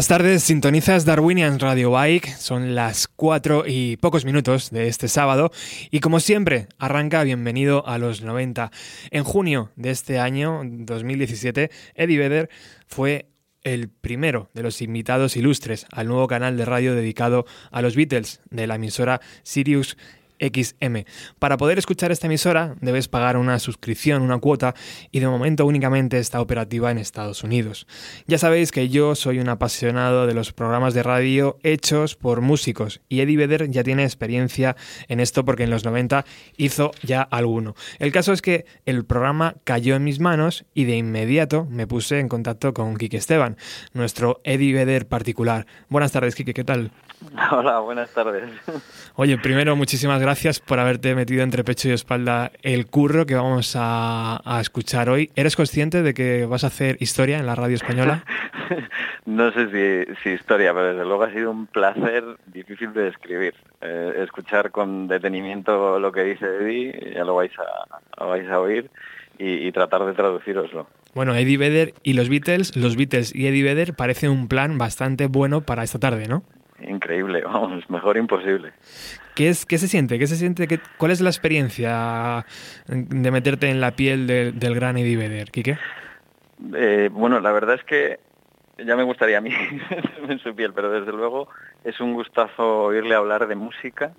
Buenas tardes, sintonizas Darwinian Radio Bike, son las cuatro y pocos minutos de este sábado y como siempre arranca bienvenido a los 90. En junio de este año 2017, Eddie Vedder fue el primero de los invitados ilustres al nuevo canal de radio dedicado a los Beatles de la emisora Sirius XM. Para poder escuchar esta emisora debes pagar una suscripción, una cuota, y de momento únicamente está operativa en Estados Unidos. Ya sabéis que yo soy un apasionado de los programas de radio hechos por músicos, y Eddie Vedder ya tiene experiencia en esto porque en los 90 hizo ya alguno. El caso es que el programa cayó en mis manos y de inmediato me puse en contacto con Kike Esteban, nuestro Eddie Vedder particular. Buenas tardes, Kike, ¿qué tal? Hola, buenas tardes. Oye, primero, muchísimas gracias por haberte metido entre pecho y espalda el curro que vamos a, escuchar hoy. ¿Eres consciente de que vas a hacer historia en la radio española? no sé si, historia, pero desde luego ha sido un placer difícil de describir. Eh, escuchar con detenimiento lo que dice Eddie, ya lo vais a, vais a oír, y, y tratar de traduciroslo. Bueno, Eddie Vedder y los Beatles, los Beatles y Eddie Vedder parece un plan bastante bueno para esta tarde, ¿no? Increíble, vamos, mejor imposible. ¿Qué, es, qué se siente? ¿Qué se siente? ¿Cuál es la experiencia de meterte en la piel del gran Eddie Vedder, Quique? Eh, bueno, la verdad es que ya me gustaría a mí en su piel, pero desde luego es un gustazo oírle hablar de música,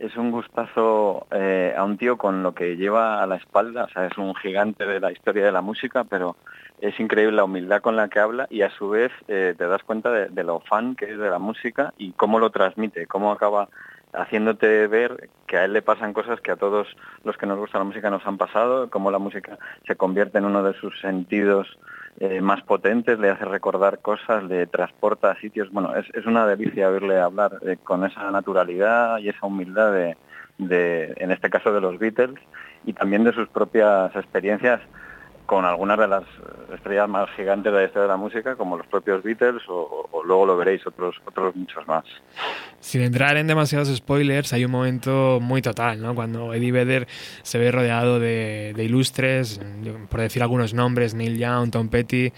es un gustazo eh, a un tío con lo que lleva a la espalda, o sea, es un gigante de la historia de la música, pero es increíble la humildad con la que habla y a su vez eh, te das cuenta de, lo fan que es de la música y cómo lo transmite, cómo acaba haciéndote ver que a él le pasan cosas que a todos los que nos gusta la música nos han pasado, cómo la música se convierte en uno de sus sentidos eh, más potentes, le hace recordar cosas, le transporta a sitios. Bueno, es, una delicia oírle hablar eh, con esa naturalidad y esa humildad de, de, en este caso, de los Beatles y también de sus propias experiencias con algunas de las estrellas más gigantes de la historia de la música, como los propios Beatles, o, luego lo veréis otros, otros muchos más. Sin entrar en demasiados spoilers, hay un momento muy total, ¿no? Cuando Eddie Vedder se ve rodeado de, ilustres, por decir algunos nombres, Neil Young, Tom Petty,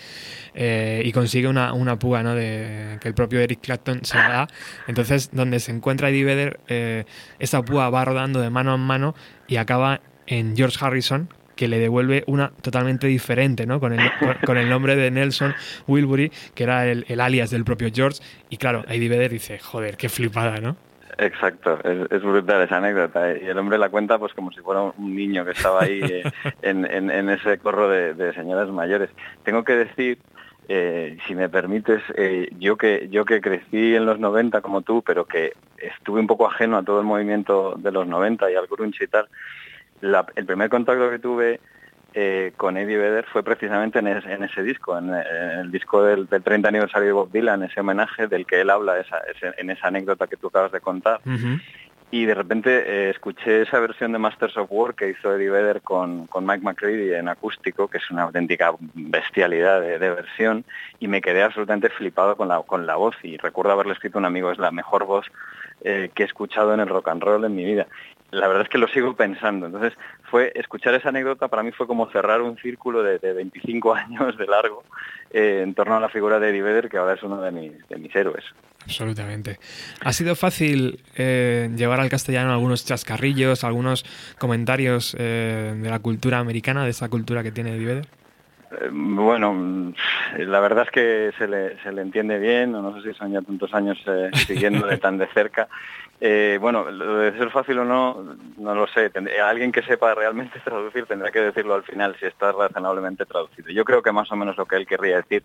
eh, y consigue una, una púa, ¿no? De, que el propio Eric Clapton se da. Entonces, donde se encuentra Eddie Vedder, eh, esa púa va rodando de mano en mano y acaba en George Harrison, que le devuelve una totalmente diferente, ¿no? Con el, con, el nombre de Nelson Wilbury, que era el, alias del propio George. Y claro, Eddie Vedder dice, joder, qué flipada, ¿no? Exacto, es, brutal esa anécdota. ¿eh? Y el hombre la cuenta pues como si fuera un niño que estaba ahí eh, en, ese corro de, señoras mayores. Tengo que decir eh, si me permites, yo que yo que crecí en los 90 como tú, pero que estuve un poco ajeno a todo el movimiento de los 90 y al grunge y tal, el primer contacto que tuve eh, con Eddie Vedder fue precisamente en, ese disco, en, el disco del, 30 aniversario de Bob Dylan, ese homenaje del que él habla en esa anécdota que tú acabas de contar. Y de repente eh, escuché esa versión de Masters of War que hizo Eddie Vedder con, Mike McCready en acústico, que es una auténtica bestialidad de, versión, y me quedé absolutamente flipado con la, con la voz. Y recuerdo haberle escrito a un amigo, es la mejor voz eh, que he escuchado en el rock and roll en mi vida la verdad es que lo sigo pensando. Entonces, fue escuchar esa anécdota para mí fue como cerrar un círculo de, 25 años de largo eh, en torno a la figura de Eddie Vedder, que ahora es uno de mis, de mis héroes. Absolutamente. ¿Ha sido fácil eh, llevar al castellano algunos chascarrillos, algunos comentarios eh, de la cultura americana, de esa cultura que tiene Eddie Vedder? Bueno, la verdad es que se le, se le entiende bien, no sé si son ya tantos años siguiéndole tan de cerca eh, bueno, lo de ser fácil o no, no lo sé. alguien que sepa realmente traducir tendrá que decirlo al final si está razonablemente traducido. Yo creo que más o menos lo que él querría decir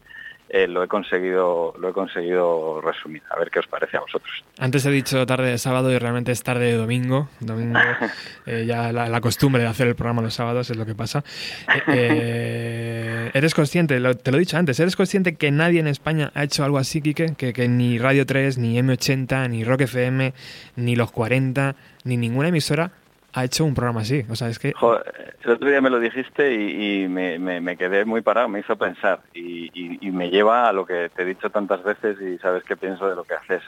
eh, lo he conseguido lo he conseguido resumir. A ver qué os parece a vosotros. Antes he dicho tarde de sábado y realmente es tarde de domingo. Domingo eh, ya la, costumbre de hacer el programa los sábados es lo que pasa. eres consciente, te lo he dicho antes, eres consciente que nadie en España ha hecho algo así, Quique, que, que ni Radio 3, ni M80, ni Rock FM ni los 40, ni ninguna emisora ha hecho un programa así. O sea, es que... el otro día me lo dijiste y, me, quedé muy parado, me hizo pensar y, me lleva a lo que te he dicho tantas veces y sabes qué pienso de lo que haces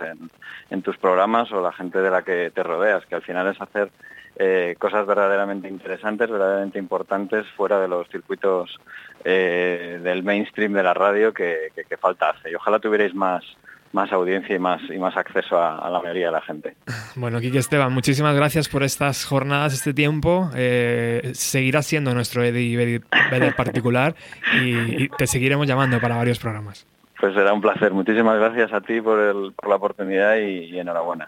en, tus programas o la gente de la que te rodeas, que al final es hacer eh, cosas verdaderamente interesantes, verdaderamente importantes fuera de los circuitos eh, del mainstream de la radio que, falta hace. Y ojalá tuvierais más, más audiencia y más, y más acceso a, la mayoría de la gente. Bueno, Kiki Esteban, muchísimas gracias por estas jornadas, este tiempo. Eh, seguirás siendo nuestro Eddie Vedder particular y, te seguiremos llamando para varios programas. Pues será un placer. Muchísimas gracias a ti por, el, por la oportunidad y enhorabuena.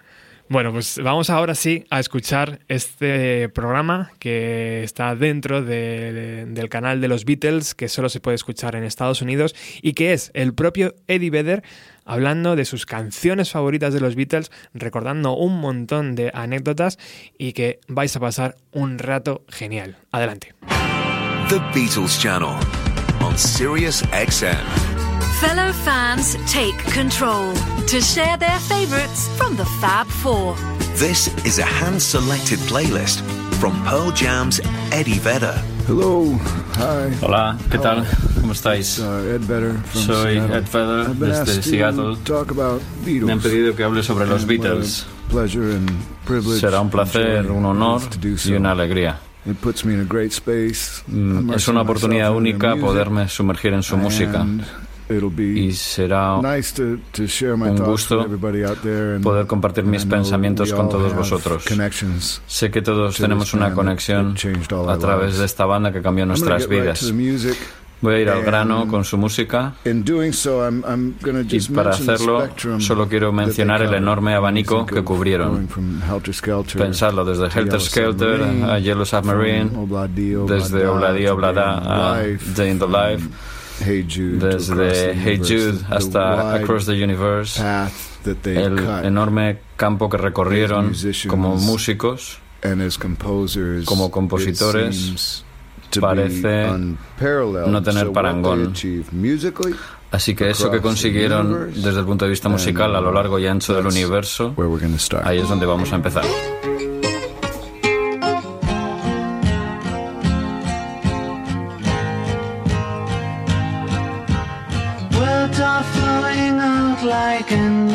Bueno, pues vamos ahora sí a escuchar este programa que está dentro del canal de los Beatles, que solo se puede escuchar en Estados Unidos, y que es el propio Eddie Vedder hablando de sus canciones favoritas de los Beatles, recordando un montón de anécdotas y que vais a pasar un rato genial. Adelante. The Beatles Channel on Sirius XM. Fellow fans take control to share their favourites from the Fab Four. This is a hand selected playlist from Pearl Jam's Eddie Vedder. Hello, hi. Hola, ¿qué tal? ¿Cómo estáis? Uh, Ed Vedder from Soy. Ed Vedder desde Seattle. Talk about Beatles. Me han pedido que hable sobre los Beatles. Será un placer, un honor y una alegría. Mm, es una oportunidad única poderme sumergir en su música y será un gusto poder compartir mis pensamientos con todos vosotros. Sé que todos tenemos una conexión a través de esta banda que cambió nuestras vidas. Voy a ir al grano con su música y para hacerlo solo quiero mencionar el enorme abanico que cubrieron. Pensarlo desde Helter Skelter a Yellow Submarine, desde Obladi Oblada a Day in the Life desde Hey Jude hasta Across the Universe, el enorme campo que recorrieron como músicos, como compositores, parece no tener parangón. Así que eso que consiguieron desde el punto de vista musical a lo largo y ancho del universo, ahí es donde vamos a empezar.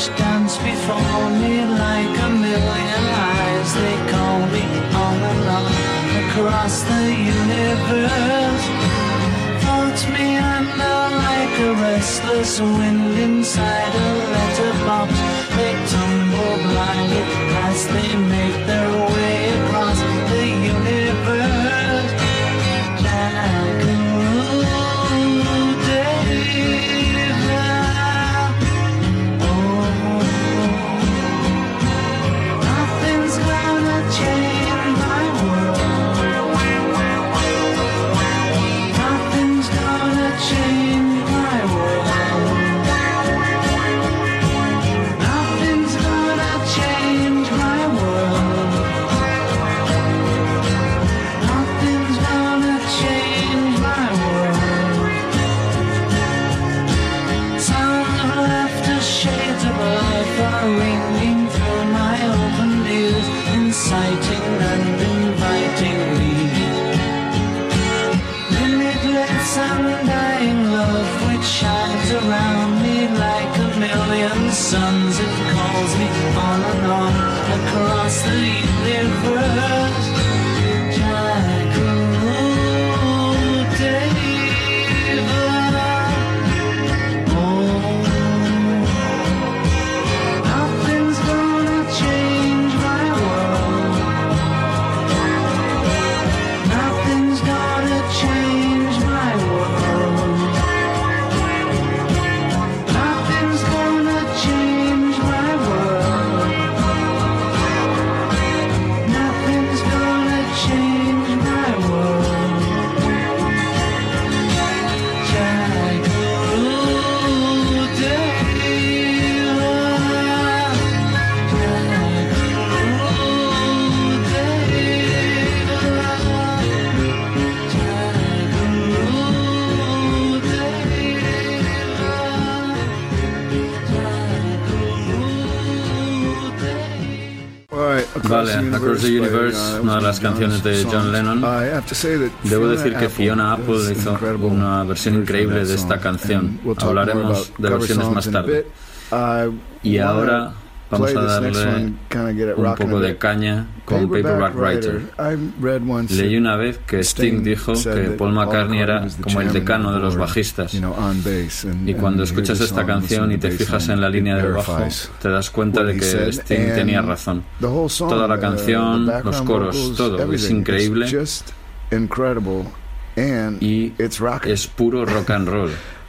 flesh dance before me like a million eyes. They call me on and on across the universe. Floats me under like a restless wind inside a letterbox. They tumble blindly as they make their around me like a million suns. It calls me on and on across the Vale, Across the Universe, una de las canciones de John Lennon. Debo decir que Fiona Apple hizo una versión increíble de esta canción. Hablaremos de versiones más tarde. Y ahora Vamos a darle un poco de caña con Paperback Writer. Leí una vez que Sting dijo que Paul McCartney era como el decano de los bajistas. Y cuando escuchas esta canción y te fijas en la línea del bajo, te das cuenta de que Sting tenía razón. Toda la canción, los coros, todo es increíble. Y es puro rock and roll.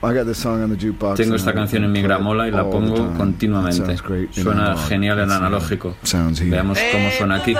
Tengo esta canción en mi gramola y la pongo continuamente. Suena genial en analógico. Veamos cómo suena aquí.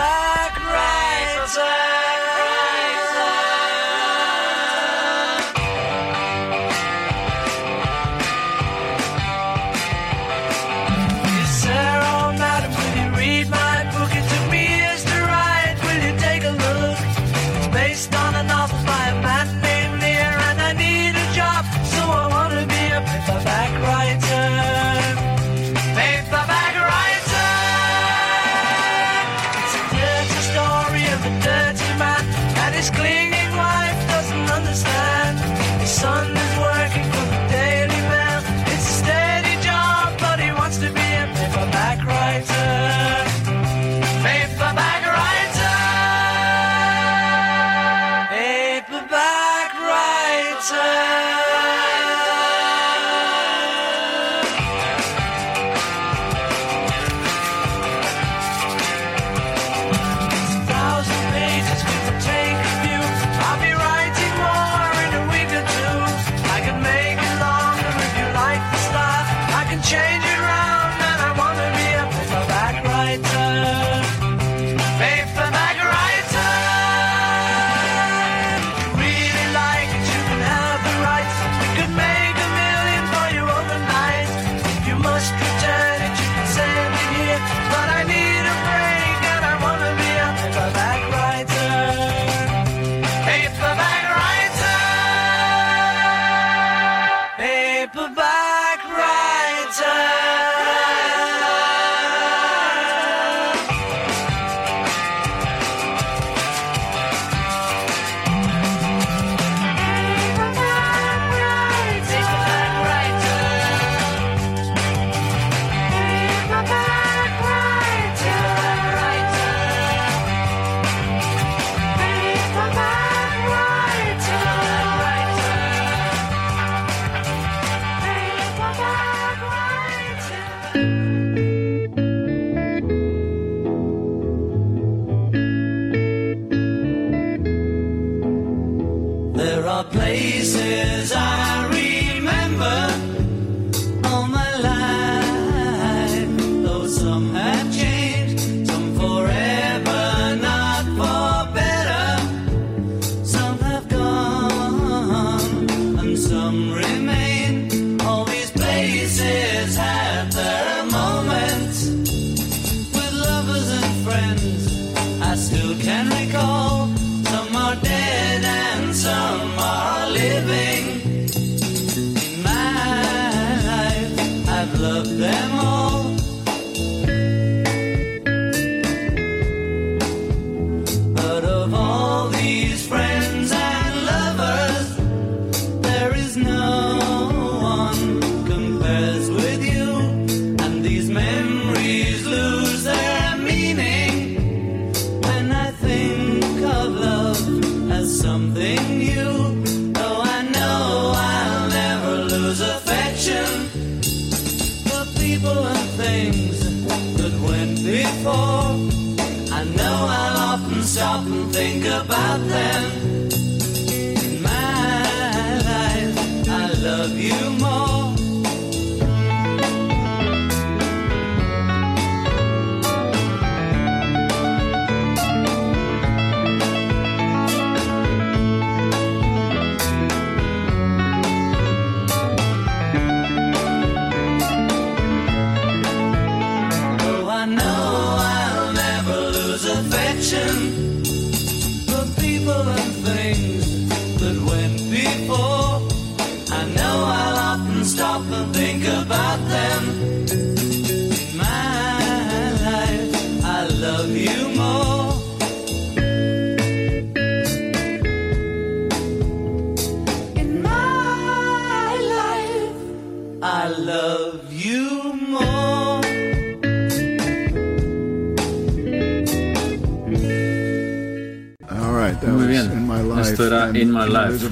Esto era In My Life.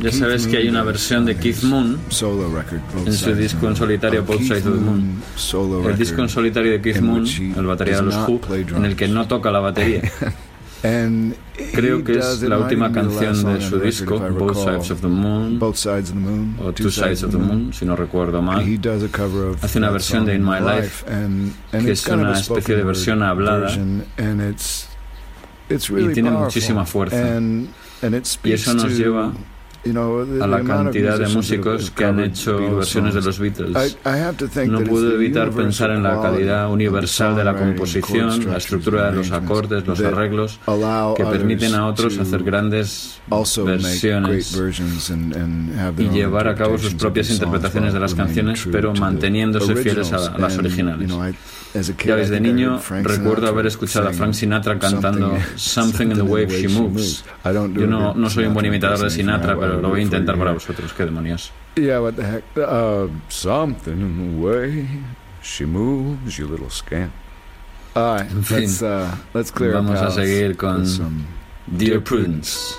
Ya sabes que hay una versión de Keith Moon en su disco en solitario Both Sides of the Moon. El disco en solitario de Keith Moon, el batería de los Who, en el que no toca la batería. Creo que es la última canción de su disco, Both Sides of the Moon, o Two Sides of the Moon, si no recuerdo mal. Hace una versión de In My Life, que es una especie de versión hablada y tiene muchísima fuerza. Y eso nos lleva a la cantidad de músicos que han hecho versiones de los Beatles. No puedo evitar pensar en la calidad universal de la composición, la estructura de los acordes, los arreglos, que permiten a otros hacer grandes versiones y llevar a cabo sus propias interpretaciones de las canciones, pero manteniéndose fieles a las originales. Ya desde niño recuerdo haber escuchado a Frank Sinatra cantando Something in the Way She Moves. Yo no, no soy un buen imitador de Sinatra, pero lo voy a intentar para vosotros. ¿Qué demonios? Yeah, what the heck? Uh, something in the way she moves, you little scamp. All right, let's, uh, let's clear Vamos a seguir con Dear Prudence.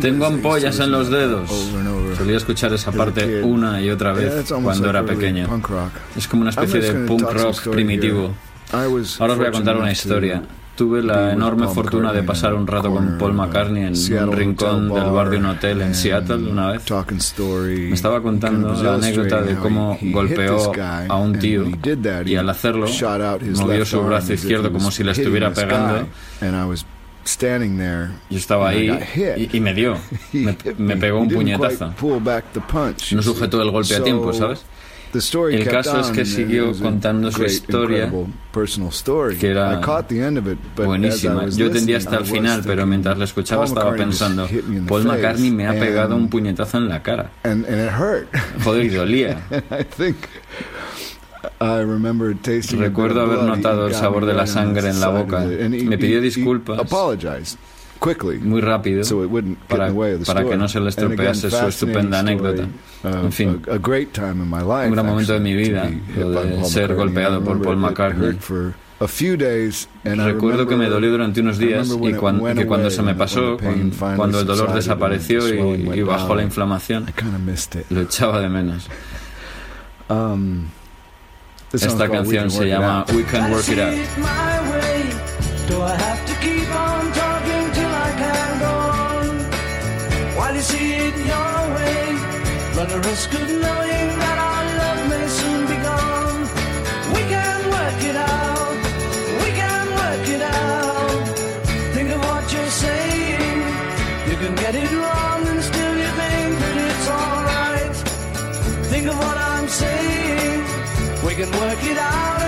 Tengo ampollas en los dedos. Solía escuchar esa parte una y otra vez cuando era pequeño. Es como una especie de punk rock primitivo. Ahora os voy a contar una historia. Tuve la enorme fortuna de pasar un rato con Paul McCartney en un rincón del bar de un hotel en Seattle una vez. Me estaba contando la anécdota de cómo golpeó a un tío y al hacerlo movió su brazo izquierdo como si le estuviera pegando yo estaba ahí y, me dio, me, pegó un puñetazo. No sujetó el golpe a tiempo, ¿sabes? El caso es que siguió contando su historia, que era buenísima. Yo entendía hasta el final, pero mientras la escuchaba estaba pensando, Paul McCartney me ha pegado un puñetazo en la cara. Joder, y dolía. Recuerdo haber notado el sabor de la sangre en la boca. Me pidió disculpas. muy rápido. Para, para que no se le estropease su estupenda anécdota. En fin, un gran momento de mi vida, lo de ser golpeado por Paul McCartney. Recuerdo que me dolió durante unos días y que cuando se me pasó, cuando el dolor desapareció y, bajó la inflamación, lo echaba de menos. Um, Esta canción se llama We Can Work It Out. Can work it out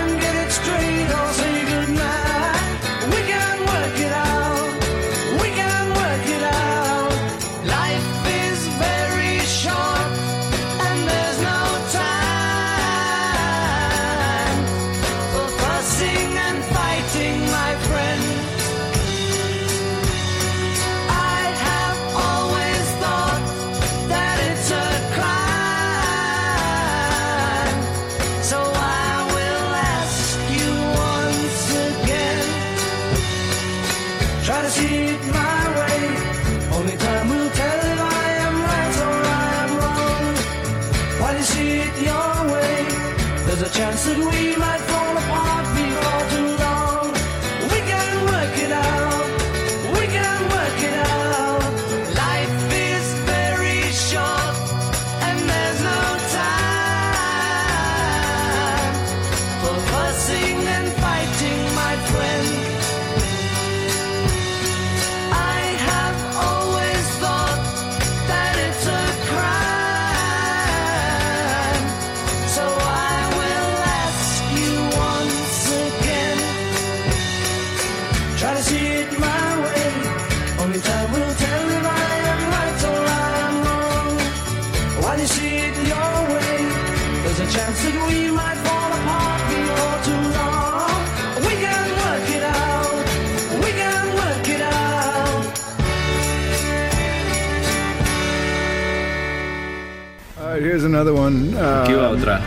Aquí va um, otra.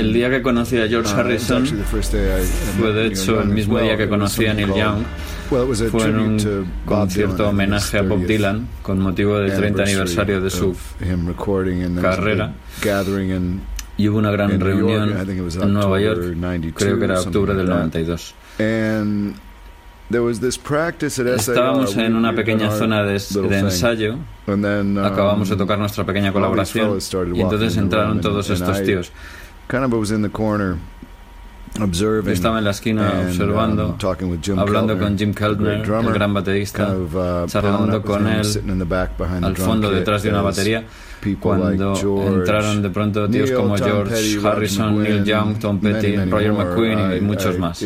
El día que conocí a George uh, Harrison fue de hecho el mismo día que conocí a Neil Young. Fue en un concierto homenaje a Bob Dylan con motivo del 30 aniversario de su carrera. Y hubo una gran reunión en Nueva York, creo que era octubre del 92. Estábamos en una pequeña zona de, ensayo, um, acabamos de tocar nuestra pequeña colaboración y entonces entraron todos estos tíos. Estaba en la esquina um, observando, hablando con Jim Keltner, el gran baterista, uh, charlando con él al fondo detrás de una batería. Cuando entraron de pronto tíos como George Harrison, Neil Young, Tom Petty, Roger McQueen y muchos más.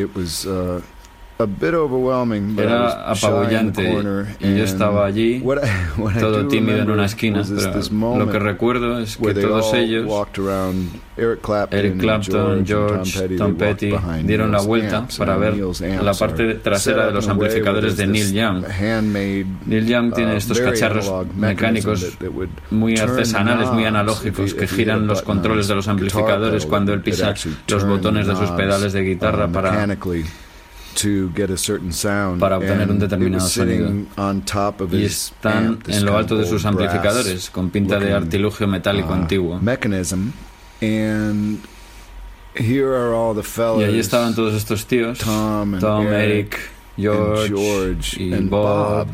Uh, era apabullante y yo estaba allí, todo tímido en una esquina, pero lo que recuerdo es que todos ellos, Eric Clapton, George, Tom Petty, dieron la vuelta para ver la parte trasera de los amplificadores de Neil Young. Neil Young tiene uh, estos cacharros mecánicos muy artesanales, muy analógicos, que giran los controles de los amplificadores cuando él pisa los botones de sus pedales de guitarra uh, para para obtener un determinado sonido. Y están en lo alto de sus amplificadores, con pinta de artilugio metálico uh, antiguo. Y allí estaban todos estos tíos, Tom, Eric, George, y Bob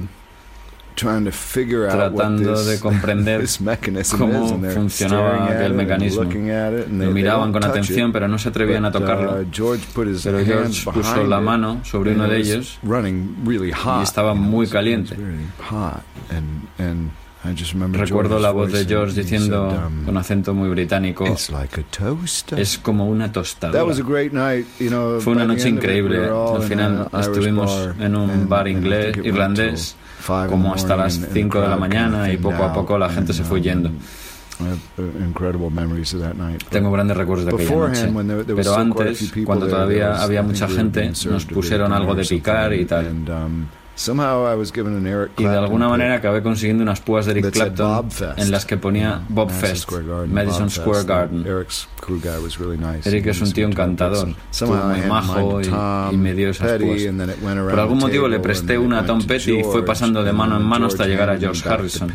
tratando de comprender cómo funcionaba aquel mecanismo. Lo miraban con atención, pero no se atrevían a tocarlo. Uh, pero George puso la mano sobre uno de ellos y estaba muy caliente. Recuerdo la voz de George diciendo um, con acento muy británico, es como una tostada. Fue una noche increíble. Al final estuvimos en un bar inglés, irlandés como hasta las 5 de la mañana y poco a poco la gente se fue yendo. Tengo grandes recuerdos de aquella noche. Pero antes, cuando todavía había mucha gente, nos pusieron algo de picar y tal. Y de alguna manera acabé consiguiendo unas púas de Eric Clapton en las que ponía Bob Fest, Madison Square Garden. Eric es un tío encantador, muy majo y, me dio esas púas. Por algún motivo le presté una a Tom Petty y fue pasando de mano en mano hasta llegar a George Harrison.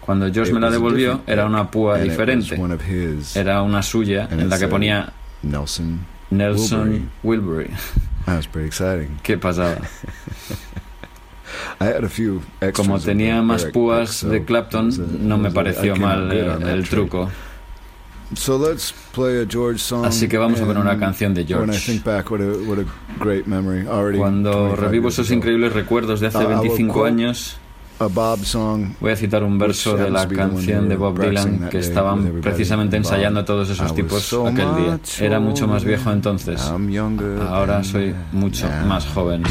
Cuando George me la devolvió, era una púa diferente. Era una suya en la que ponía Nelson Wilbury. Qué pasada. Como tenía más púas de Clapton, no me pareció mal el, truco. Así que vamos a poner una canción de George. Cuando revivo esos increíbles recuerdos de hace 25 años, voy a citar un verso de la canción de Bob Dylan que estaban precisamente ensayando todos esos tipos aquel día. Era mucho más viejo entonces. Ahora soy mucho más joven.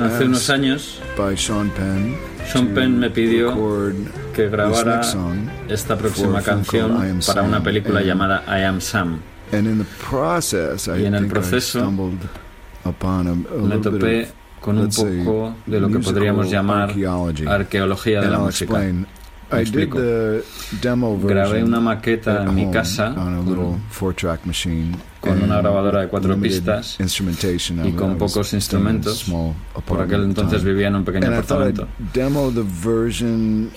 Hace unos años, Sean Penn me pidió que grabara esta próxima canción para una película llamada I Am Sam. Y en el proceso me topé con un poco de lo que podríamos llamar arqueología de la música. Explico. Grabé una maqueta en mi casa con una grabadora de cuatro pistas y con pocos instrumentos. Por aquel entonces vivía en un pequeño apartamento.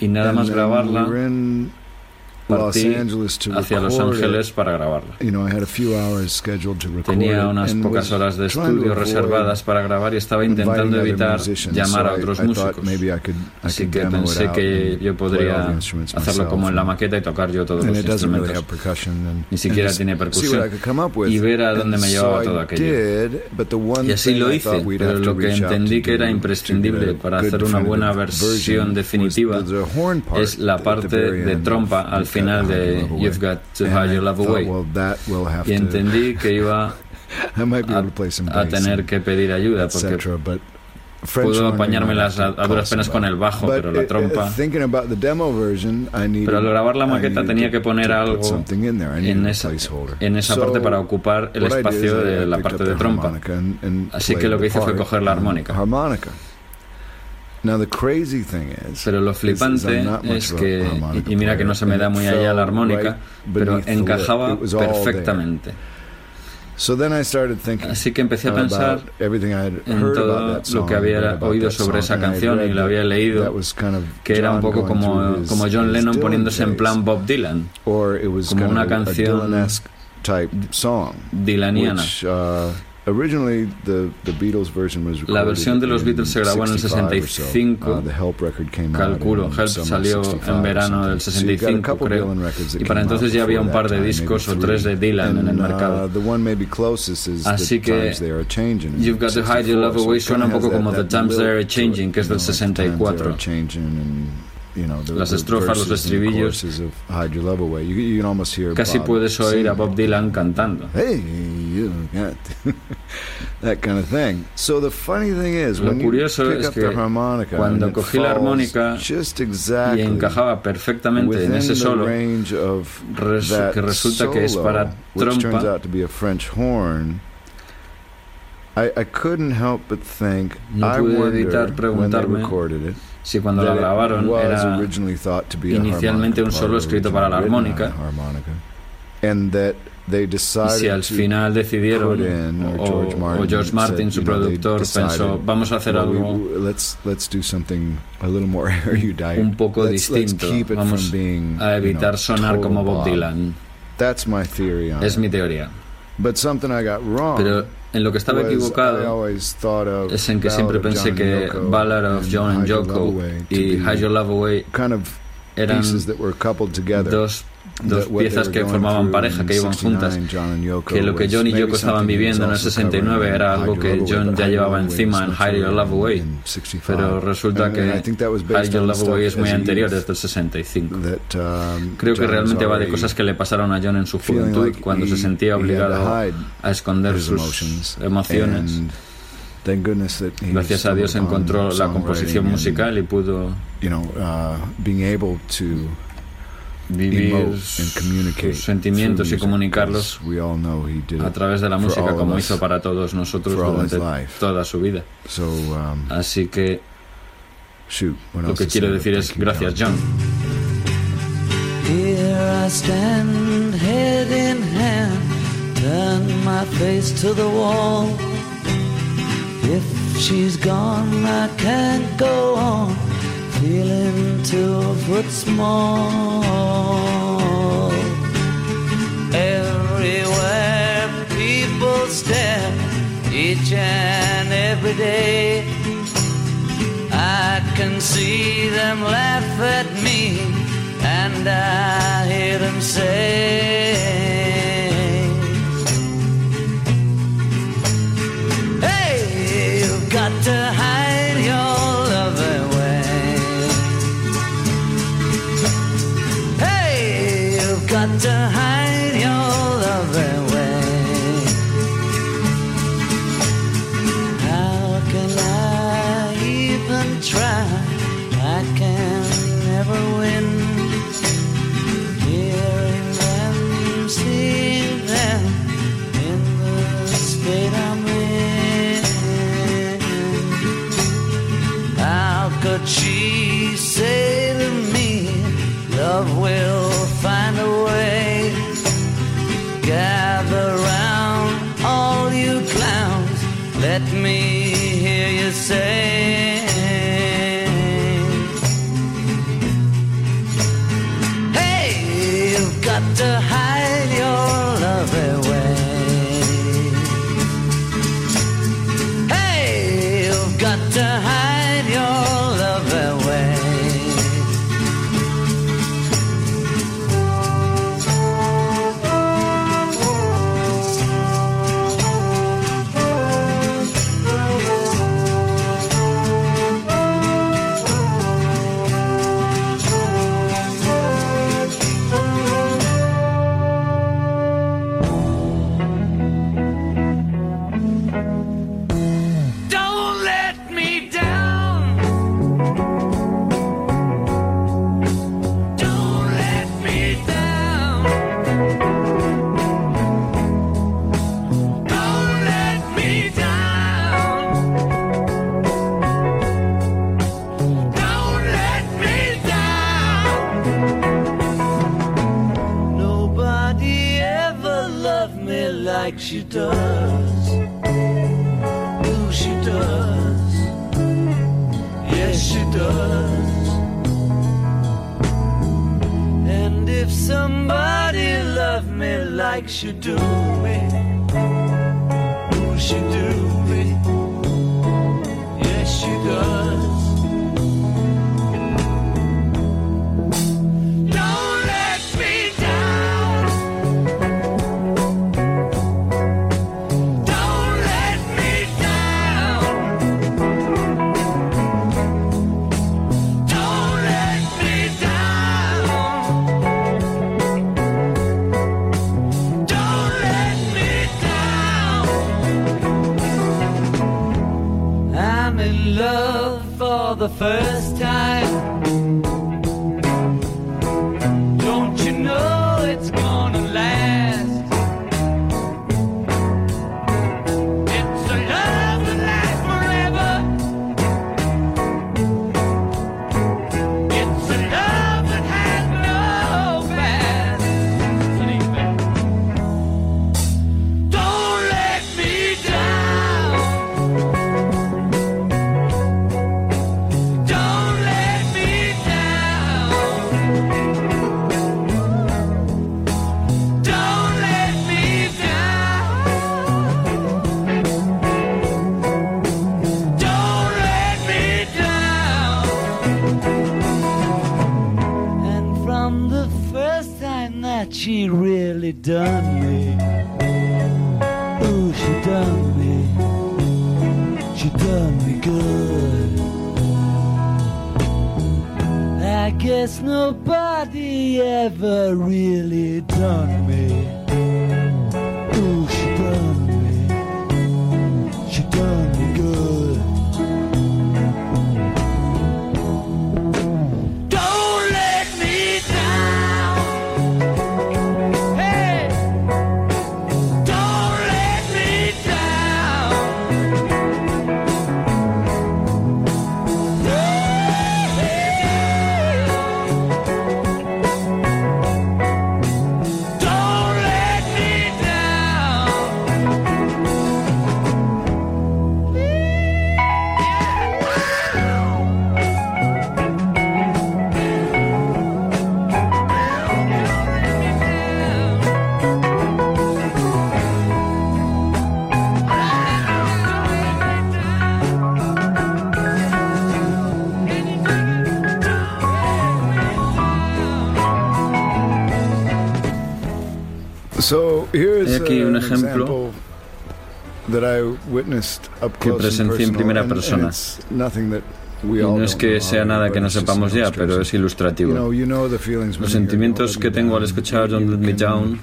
Y nada más grabarla, partí hacia Los Ángeles para grabarla. Tenía unas pocas horas de estudio reservadas para grabar y estaba intentando evitar llamar a otros músicos. Así que pensé que yo podría hacerlo como en la maqueta y tocar yo todos los instrumentos. Ni siquiera tiene percusión. Y ver a dónde me llevaba todo aquello. Y así lo hice, pero lo que entendí que era imprescindible para hacer una buena versión definitiva es la parte de trompa al final final de You've Got to Hide Your Love Away. Y entendí que iba a, tener que pedir ayuda porque puedo apañarme las a, duras penas con el bajo, pero la trompa. Pero al grabar la maqueta tenía que poner algo en esa, en esa parte para ocupar el espacio de la parte de trompa. Así que lo que hice fue coger la armónica. Pero lo flipante es que, y mira que no se me da muy allá la armónica, pero encajaba perfectamente. Así que empecé a pensar en todo lo que había oído sobre esa canción y lo había leído, que era un poco como, como John Lennon poniéndose en plan Bob Dylan, como una canción dilaniana. La versión de los Beatles se grabó en el 65. Uh, Calculo, Help salió en verano del 65, creo. Y para entonces ya había un par de discos o tres de Dylan en el mercado. Uh, Así que You've Got to Hide Your Love Away suena un poco como The Times They Are Changing, que es del 64 las estrofas, los estribillos. Casi puedes oír a Bob Dylan cantando. Lo curioso es que cuando cogí la armónica y encajaba perfectamente en ese solo, que resulta que es para trompa, no pude evitar preguntarme si cuando la grabaron era inicialmente un solo escrito para la armónica. y si al final decidieron, o, George Martin, su productor, pensó, vamos a hacer algo un poco distinto, vamos a evitar sonar como Bob Dylan. Es mi teoría. Pero en lo que estaba equivocado es en que siempre pensé que Ballad of John and Yoko y Hide Your Love Away eran dos dos piezas que formaban pareja, que iban juntas, que lo que John y Yoko estaban viviendo en el 69 era algo que John ya llevaba encima en Hide Your Love Away, pero resulta que Hide Your Love Away es muy anterior, desde el 65. Um, Creo que realmente va de cosas que le pasaron a John en su juventud, cuando se sentía obligado a esconder sus emociones. Gracias a Dios encontró la composición musical y pudo uh, vivir sus sentimientos y comunicarlos a través de la música como hizo para todos nosotros durante toda su vida. Um, Así que lo que quiero decir es gracias John. Here I stand, head in hand, turn my face to the wall. If she's gone, I can't go on. Feeling two foot small. Everywhere people stare, each and every day. I can see them laugh at me, and I hear them say, the first time. Done me, ooh, she done me, she done me good. I guess nobody ever really done que presencié en primera persona. Y no es que sea nada que no sepamos ya, pero es ilustrativo. Los sentimientos que tengo al escuchar Don't Let Me Down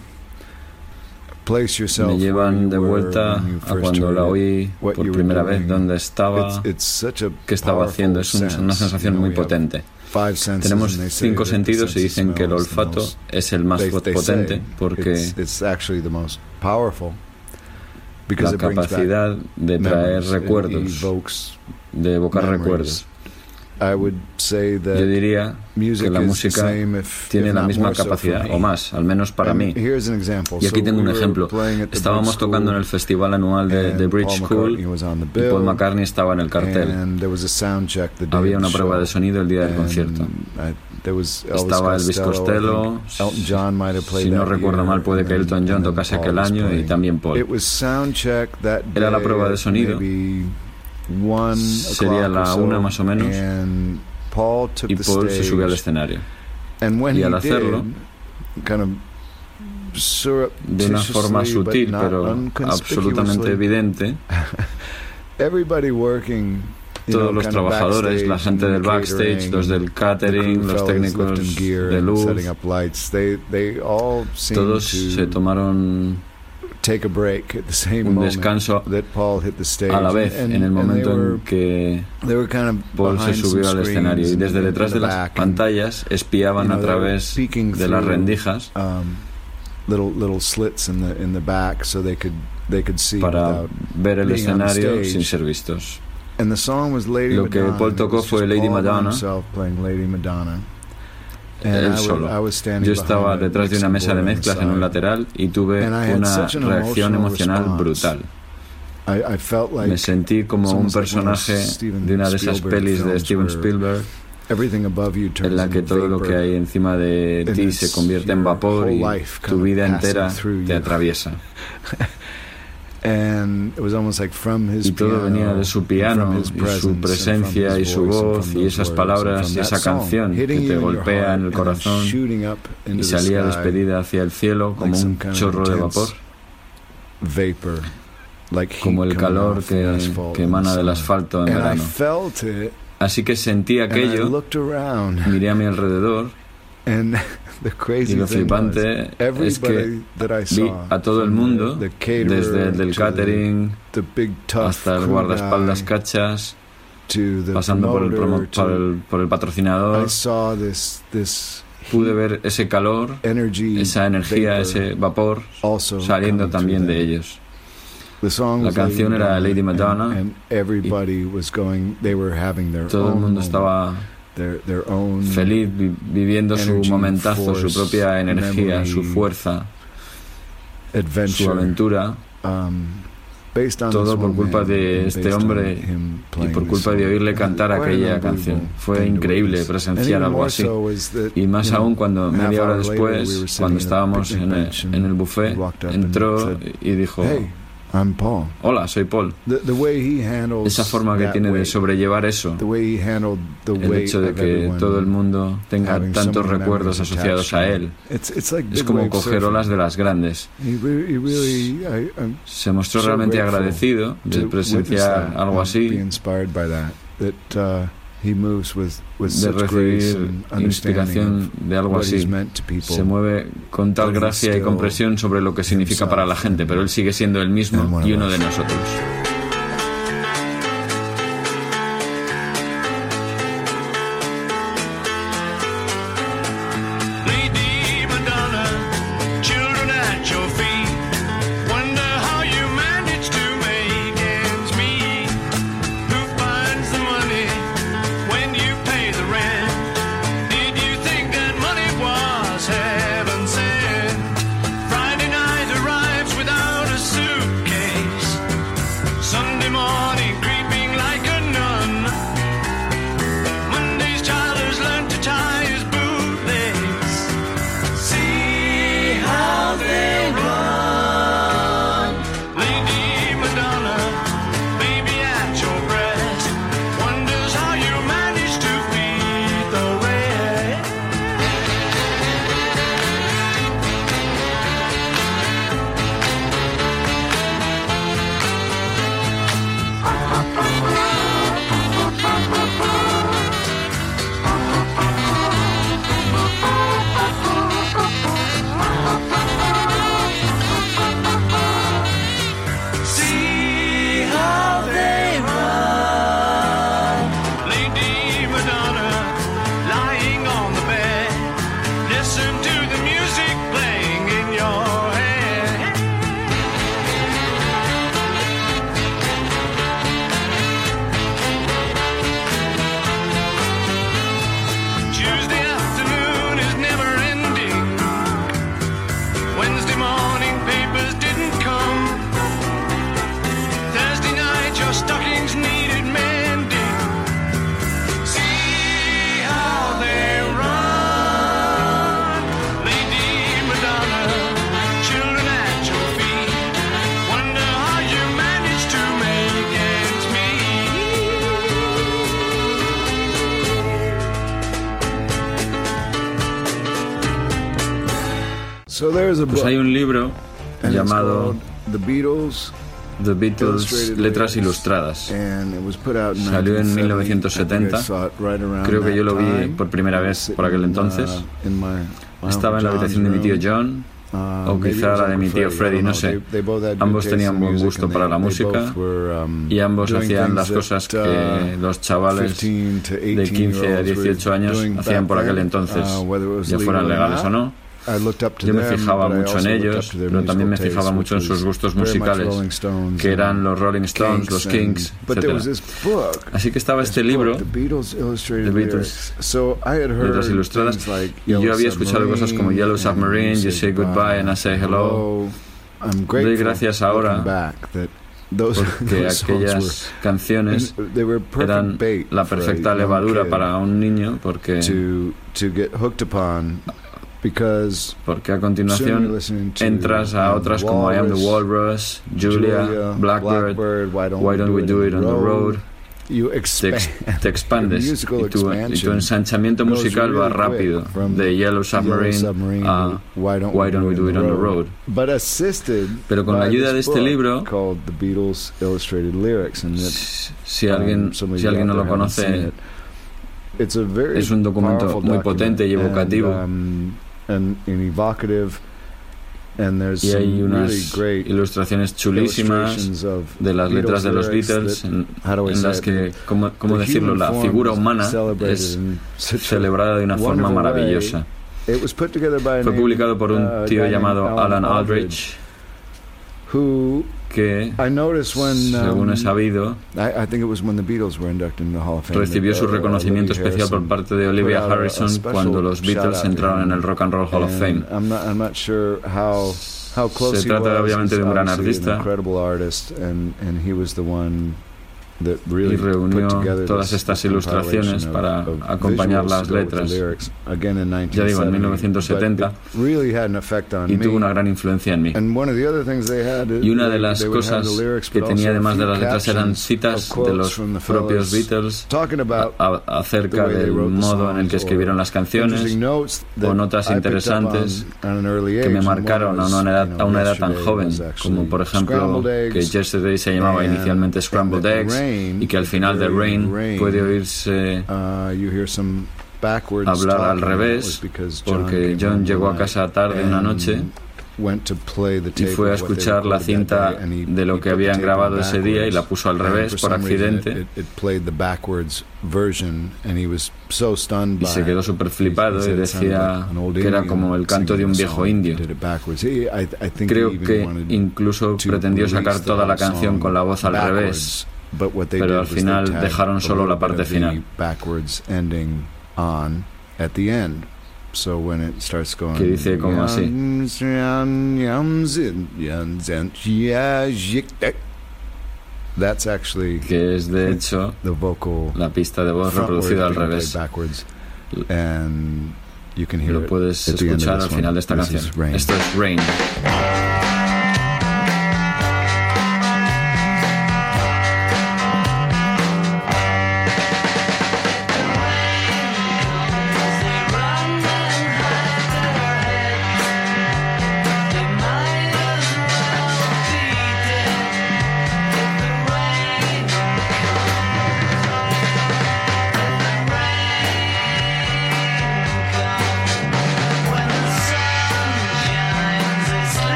me llevan de vuelta a cuando la oí por primera vez, donde estaba, qué estaba haciendo. Es un- una sensación muy potente. Tenemos cinco sentidos y dicen que el olfato es el más potente porque la capacidad de traer recuerdos, de evocar recuerdos. Yo diría que la música tiene la misma capacidad, o más, al menos para mí. Y aquí tengo un ejemplo. Estábamos tocando en el festival anual de, de Bridge School y Paul McCartney estaba en el cartel. Había una prueba de sonido el día del concierto. Estaba Elvis Costello, si no recuerdo mal puede que Elton John tocase aquel año y también Paul. Era la prueba de sonido Sería la una más o menos. Y Paul se subió al escenario. Y al hacerlo, de una forma sutil pero absolutamente evidente, todos los trabajadores, la gente del backstage, los del catering, los técnicos de luz, todos se tomaron un descanso a la vez en el momento en que Paul se subió al escenario. Y desde detrás de las pantallas espiaban a través de las rendijas. para ver el escenario sin ser vistos. Lo que Paul tocó fue Lady Madonna él solo. Yo estaba detrás de una mesa de mezclas en un lateral y tuve una reacción emocional brutal. Me sentí como un personaje de una de esas pelis de Steven Spielberg en la que todo lo que hay encima de ti se convierte en vapor y tu vida entera te atraviesa. Y todo venía de su piano, y su presencia y su voz y esas palabras y esa canción que te golpea en el corazón y salía despedida hacia el cielo como un chorro de vapor, como el calor que, que emana del asfalto en verano. Así que sentí aquello, miré a mi alrededor y lo flipante es que vi a todo el mundo, desde el del catering hasta el guardaespaldas cachas, pasando por el, por el, patrocinador. Pude ver ese calor, esa energía, ese vapor saliendo también de ellos. La canción era Lady Madonna y todo el mundo estaba feliz viviendo su momentazo, su propia energía, su fuerza, su aventura. Um, todo por culpa de este hombre y por culpa de oírle cantar aquella canción. Fue increíble presenciar algo así. Y más aún cuando media hora después, cuando estábamos en el, en el buffet, entró y dijo, Hola, soy Paul. Esa forma que tiene de sobrellevar eso, el hecho de que todo el mundo tenga tantos recuerdos asociados a él, es como coger olas de las grandes. Se mostró realmente agradecido de presenciar algo así de recibir inspiración de algo así. Se mueve con tal gracia y compresión sobre lo que significa para la gente, pero él sigue siendo el mismo y uno de nosotros. Pues hay un libro llamado The Beatles, The Beatles Letras Ilustradas. Salió en 1970. Creo que yo lo vi por primera vez por aquel entonces. Estaba en la habitación de mi tío John o um, quizá la de mi tío Freddy, no sé. Ambos tenían buen gusto para la música um, y ambos hacían las cosas que uh, los chavales de 15 a 18 años hacían por aquel entonces, uh, ya fueran legales o no. Yo me fijaba mucho en ellos, pero también me fijaba mucho en sus gustos musicales, que eran los Rolling Stones, los Kings, etc. Así que estaba este libro, The Beatles, letras ilustradas, y yo había escuchado cosas como Yellow Submarine, You Say Goodbye and I Say Hello. Doy gracias ahora porque aquellas canciones eran la perfecta levadura para un niño porque porque a continuación entras a otras como I Am the Walrus, Julia, Blackbird, Why Don't We Do It on the Road. Te, expandes y tu, ensanchamiento musical va rápido de Yellow Submarine a Why Don't We Do It on the Road. Pero con la ayuda de este libro, si alguien, um, si alguien no lo conoce, es un documento muy potente y evocativo. Um, y hay unas ilustraciones chulísimas de las letras de los Beatles en, las que, ¿cómo, decirlo?, la figura humana es celebrada de una forma maravillosa. Fue publicado por un uh, tío llamado Alan Aldrich, que, según he um, sabido, recibió su uh, reconocimiento especial por parte de Olivia Harrison cuando los Beatles entraron en el Rock and Roll Hall of Fame. Se trata obviamente de un gran artista y reunió todas estas ilustraciones para acompañar las letras. Ya digo, en 1970 y tuvo una gran influencia en mí. Y una de las cosas que tenía además de las letras eran citas de los propios Beatles acerca del modo en el que escribieron las canciones o notas interesantes que me marcaron a una edad, a una edad tan joven, como por ejemplo que Yesterday se llamaba inicialmente Scrambled Eggs y que al final de Rain puede oírse uh, hablar al revés porque John llegó a casa tarde una noche y fue a escuchar la cinta de lo que habían grabado ese día y la puso al revés por accidente. y se quedó súper flipado y decía que era como el canto de un viejo indio. Creo que incluso pretendió sacar toda la canción con la voz al revés pero al final dejaron solo la parte final. Que dice como así. Que es de hecho la pista de voz reproducida al revés. Lo puedes escuchar al final de esta canción. Esto es Rain.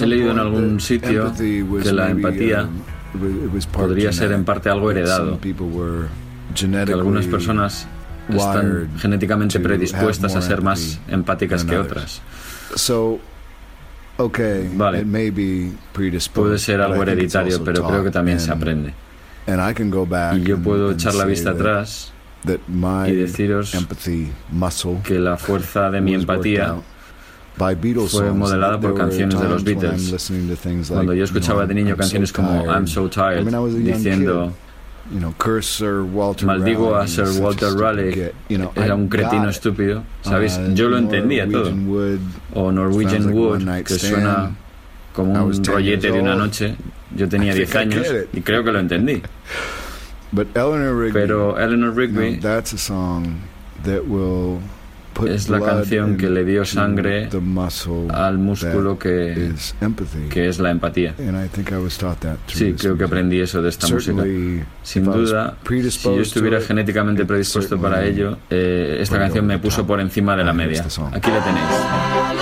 He leído en algún sitio que la empatía um, podría ser en parte algo heredado, que algunas personas están genéticamente predispuestas a ser más empáticas que otras. Vale, puede ser algo hereditario, pero creo que también se aprende. Y yo puedo echar la vista atrás y deciros que la fuerza de mi empatía fue modelada por canciones de los Beatles. Cuando yo escuchaba de niño canciones como I'm So Tired, diciendo maldigo a Sir Walter Raleigh, era un cretino estúpido, ¿sabéis? Uh, yo lo entendía todo. O Norwegian Wood, que suena como un rollete de una noche. Yo tenía 10 años y creo que lo entendí. Pero Eleanor Rigby es la canción que le dio sangre al músculo que, que es la empatía. Sí, creo que aprendí eso de esta música. Sin duda, si yo estuviera genéticamente predispuesto para ello, eh, esta canción me puso por encima de la media. Aquí la tenéis.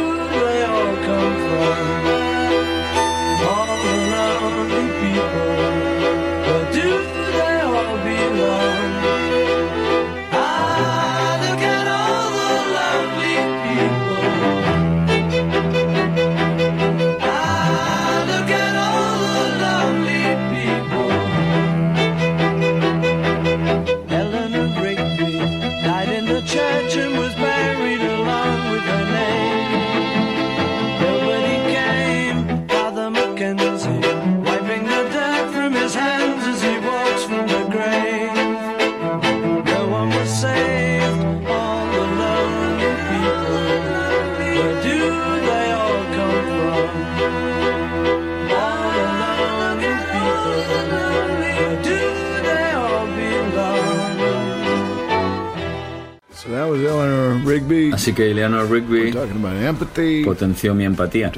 Así que Eleanor Rigby potenció mi empatía.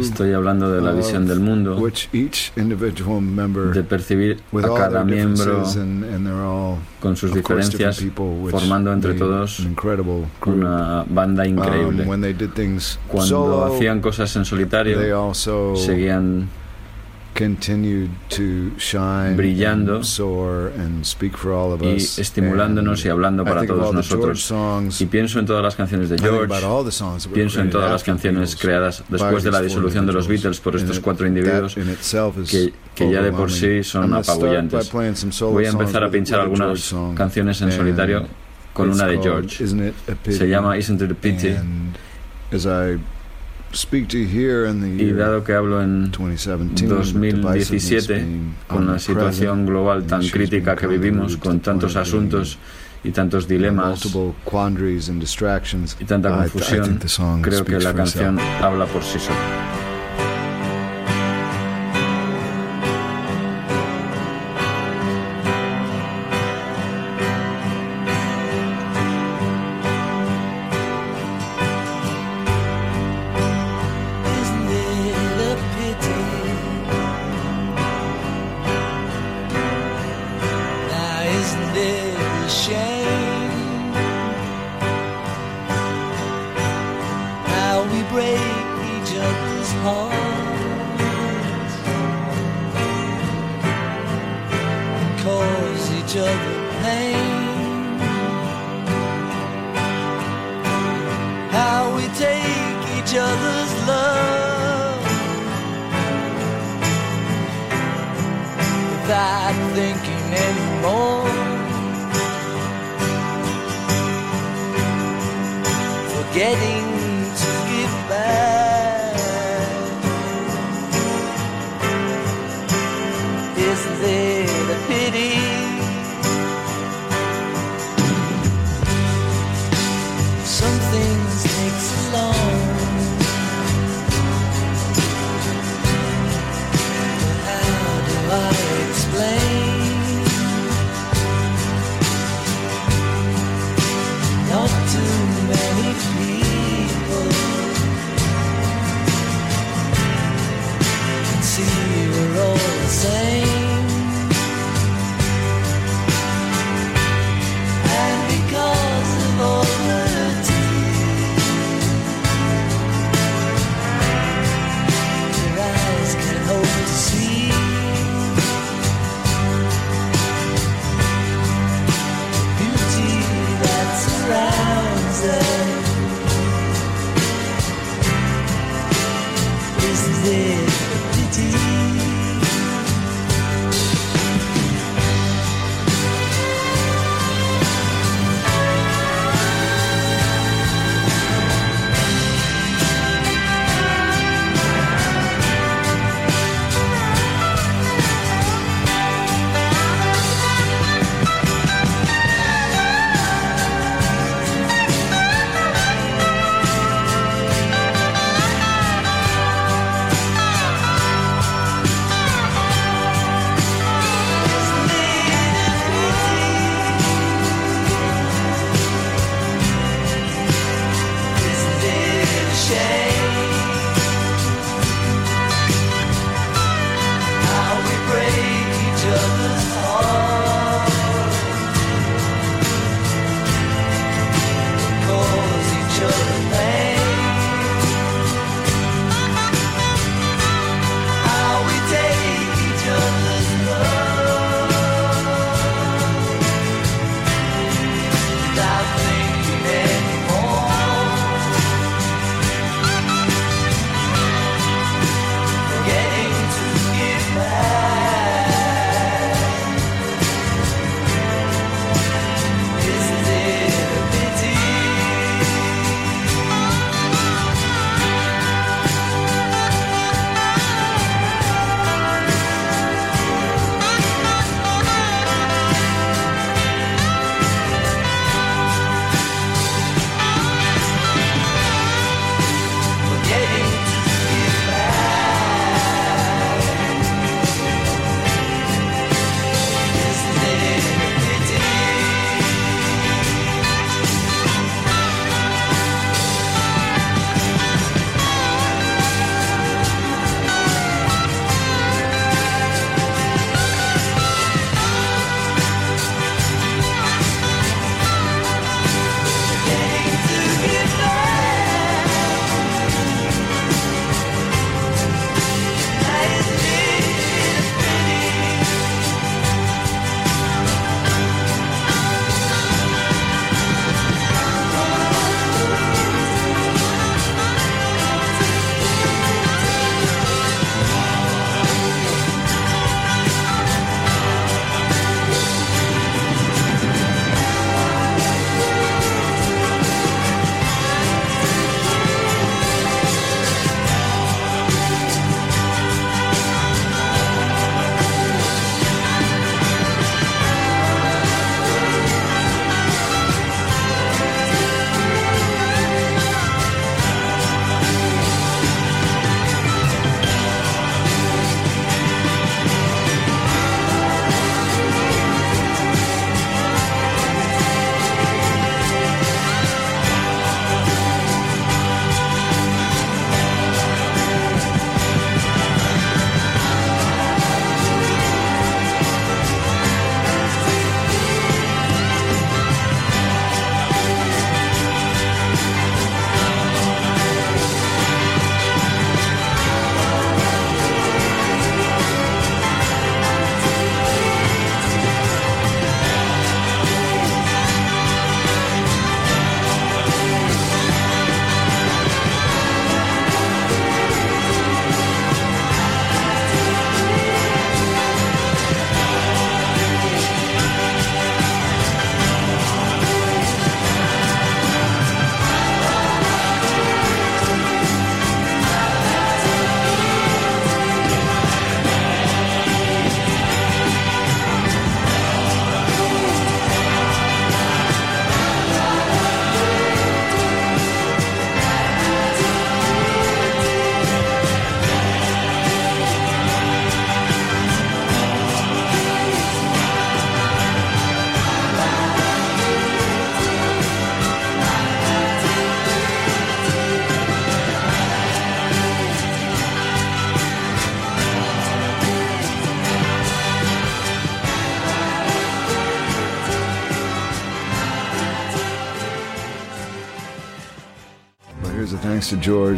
Estoy hablando de la visión del mundo, de percibir a cada miembro con sus diferencias, formando entre todos una banda increíble. Um, Cuando hacían cosas en solitario, seguían brillando y estimulándonos y hablando para todos nosotros. Y pienso en todas las canciones de George, pienso en todas las canciones creadas después de la disolución de los Beatles por estos cuatro individuos que, que ya de por sí son apabullantes. Voy a empezar a pinchar algunas canciones en solitario con una de George. Se llama Isn't It a Pity? Y dado que hablo en 2017, con la situación global tan crítica que vivimos, con tantos asuntos y tantos dilemas y tanta confusión, creo que la canción habla por sí sola.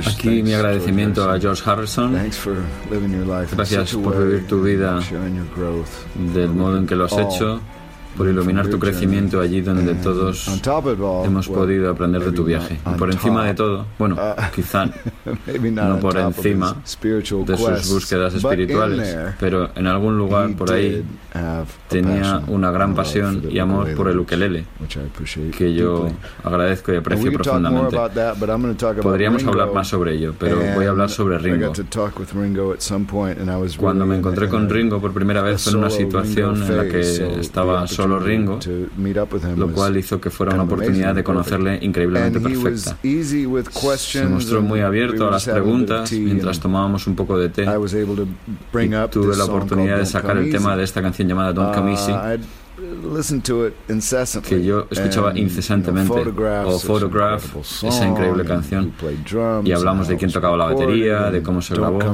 Aquí mi agradecimiento a George Harrison. Gracias por vivir tu vida del modo en que lo has hecho por iluminar tu crecimiento allí donde todos hemos podido aprender de tu viaje. Y por encima de todo, bueno, uh, quizá no por encima de sus búsquedas espirituales, pero en algún lugar por ahí tenía una gran pasión y amor por el ukelele, que yo agradezco y aprecio profundamente. Podríamos hablar más sobre ello, pero voy a hablar sobre Ringo. Cuando me encontré con Ringo por primera vez fue en una situación en la que estaba solo Ringo, lo cual hizo que fuera una oportunidad de conocerle increíblemente perfecta. Se mostró muy abierto a las preguntas mientras tomábamos un poco de té. Y tuve la oportunidad de sacar el tema de esta canción llamada Don't Come Easy que yo escuchaba uh, incesantemente, o Photograph, esa increíble canción, y hablamos de quién tocaba la batería, de cómo se grabó. La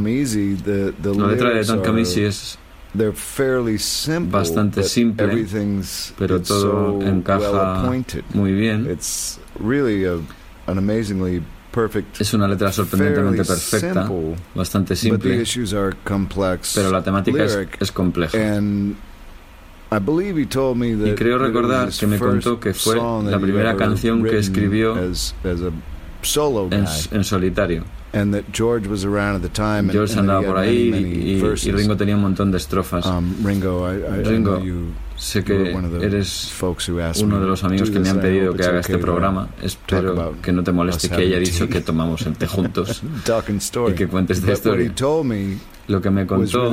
letra de Don't Come Easy es bastante simple, pero todo encaja muy bien. Es una letra sorprendentemente perfecta, bastante simple, pero la temática es, compleja. Y creo recordar que me contó que fue la primera canción que escribió en solitario. George andaba por ahí y, Ringo tenía un montón de estrofas. Um, Ringo, sé que eres uno de los amigos que me han pedido que haga este programa. Espero que no te moleste que haya dicho que tomamos el té juntos y que cuentes de historia. Lo que me contó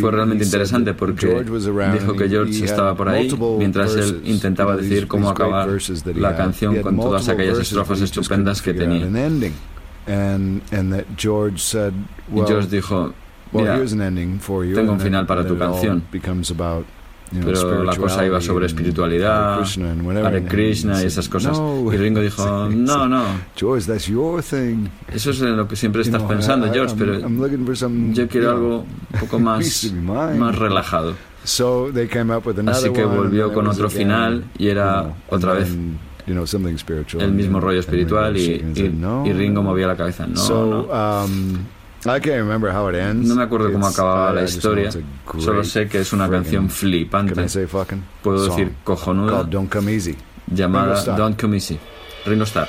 fue realmente interesante porque dijo que George estaba por ahí mientras él intentaba decidir cómo acabar la canción con todas aquellas estrofas estupendas que tenía. And, and that George said, well, y George dijo, Mira, well, an ending for you, tengo un final para tu canción. Pero la cosa iba sobre espiritualidad, Hare Krishna y esas cosas. Y Ringo dijo, no, no. George, that's your thing. Eso es lo que siempre estás pensando, George, pero yo quiero algo un poco más, más relajado. So they came up with Así que volvió con otro final y era otra vez el mismo rollo espiritual y, y, Ringo movía la cabeza. No, no. Um, no me acuerdo cómo acababa la historia, solo sé que es una canción flipante. Puedo decir cojonuda, llamada Don't Come Easy. Ringo Starr.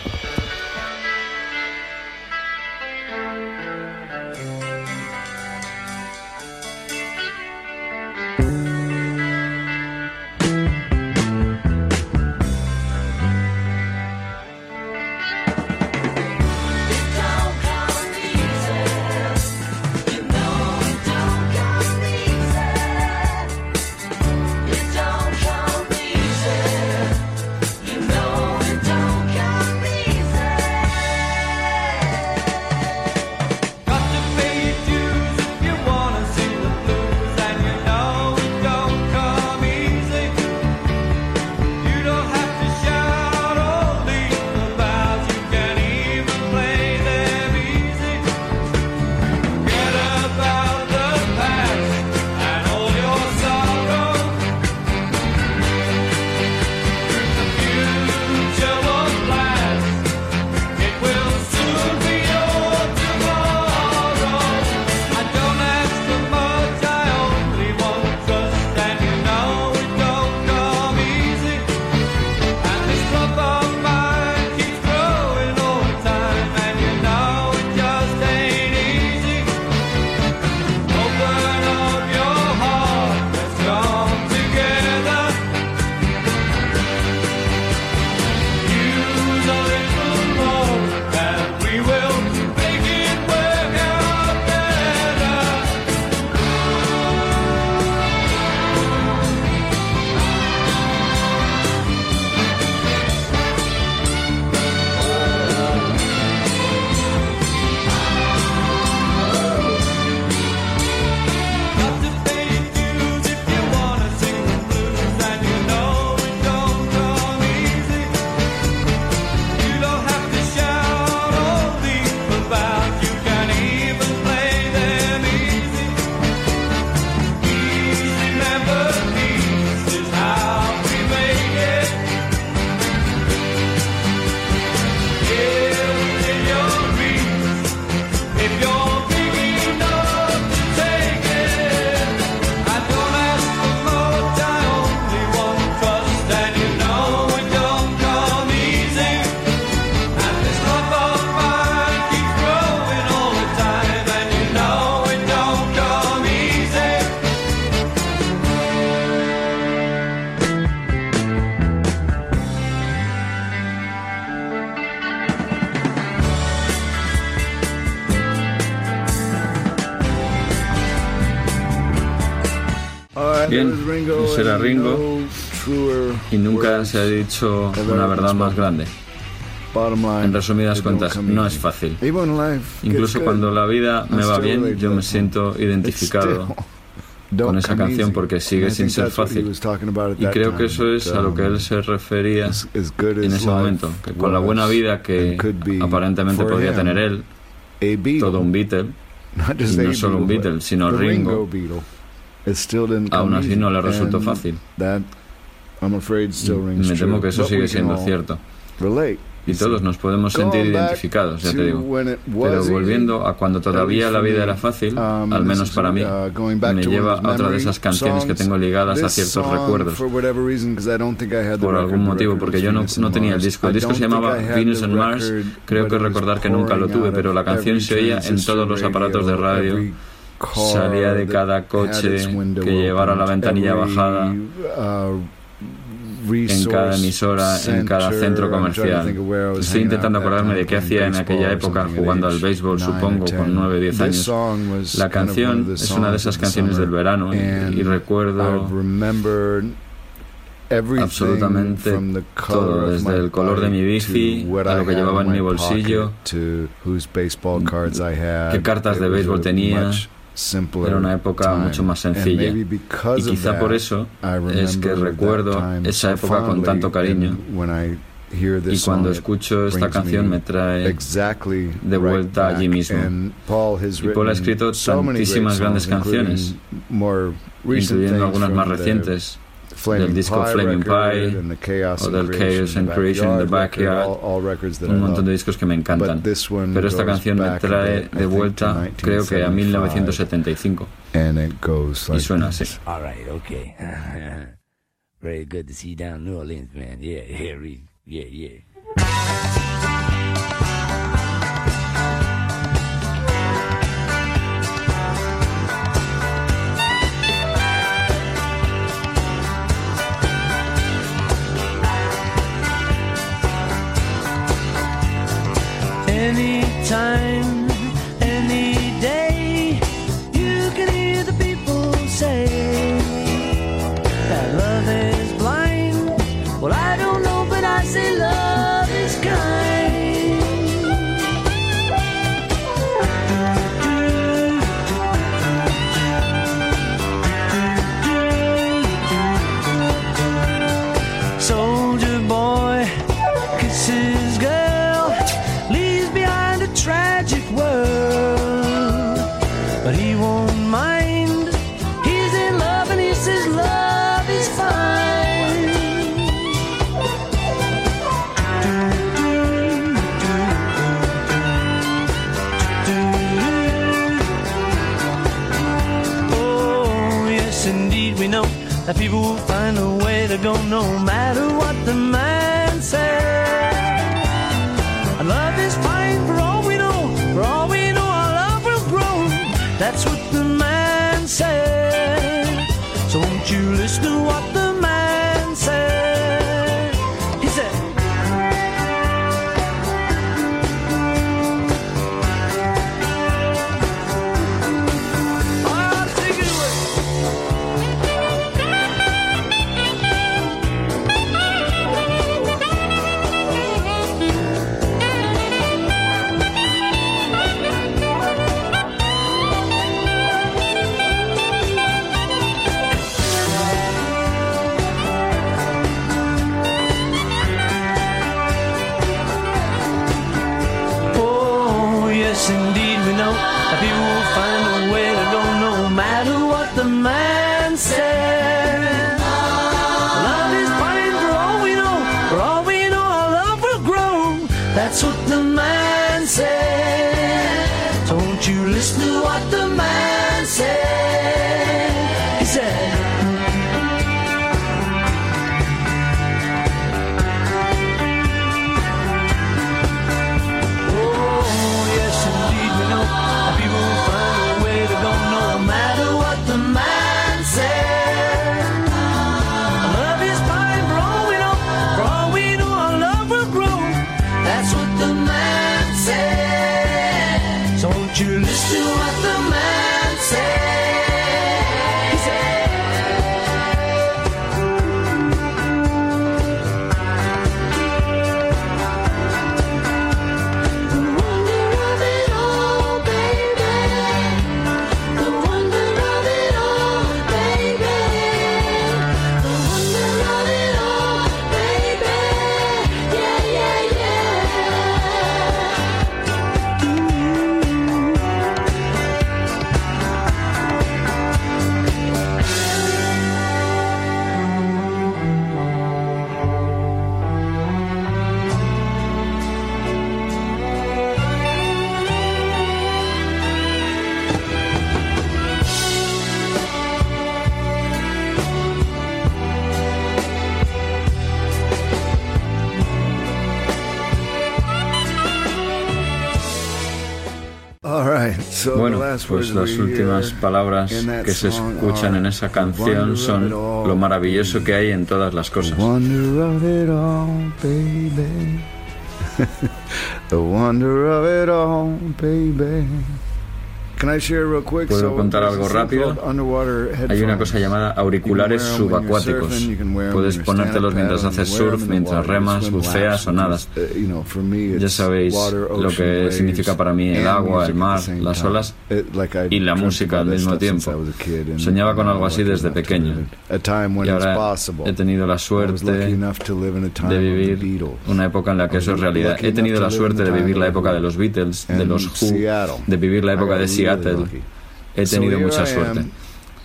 Ringo y nunca se ha dicho una verdad más grande. En resumidas cuentas, no es fácil. Incluso cuando la vida me va bien, yo me siento identificado con esa canción porque sigue sin ser fácil. Y creo que eso es a lo que él se refería en ese momento, que con la buena vida que aparentemente podía tener él, todo un Beatle, y no solo un Beatle, sino Ringo, aún así no le resultó fácil. Me temo que eso sigue siendo cierto. Y todos nos podemos sentir identificados, ya te digo. Pero volviendo a cuando todavía la vida era fácil, um, al menos para mí, uh, me lleva a otra de esas canciones que tengo ligadas a ciertos recuerdos. Por algún motivo, porque yo no, no tenía el disco. El disco se llamaba Venus and Mars. Creo que recordar que nunca lo tuve, pero la canción se oía en todos los aparatos de radio salía de cada coche que llevara la ventanilla bajada uh, en cada emisora, en cada centro comercial. Estoy intentando acordarme de qué hacía en aquella época jugando al béisbol, supongo, con 9 10 años. La canción es una de esas canciones del verano y, recuerdo absolutamente todo, desde el color de mi bici a lo que llevaba en mi bolsillo, qué cartas de béisbol tenía, era una época mucho más sencilla. Y quizá por eso es que recuerdo esa época con tanto cariño. Y cuando escucho esta canción me trae de vuelta allí mismo. Y Paul ha escrito tantísimas grandes canciones, incluyendo algunas más recientes del disco Flaming Pie o del Chaos and Creation in the Backyard, un montón de discos que me encantan. Pero esta canción me trae de vuelta, creo que a 1975. Y suena así. All right, okay. Very good to see you down New Orleans, man. Yeah, yeah, yeah, yeah. You listen to what the man pues las últimas palabras que se escuchan en esa canción son lo maravilloso que hay en todas las cosas. The wonder of it all, baby. ¿Puedo contar algo rápido? Hay una cosa llamada auriculares subacuáticos. Puedes ponértelos mientras haces surf, mientras remas, buceas o nadas. Uh, ya sabéis lo que significa para mí el agua, el mar, las olas y la música al mismo tiempo. Soñaba con algo así desde pequeño. Y ahora he tenido la suerte de vivir una época en la que eso es realidad. He tenido la suerte de vivir la época de los Beatles, de los Who, de vivir la época de Seattle he tenido mucha suerte.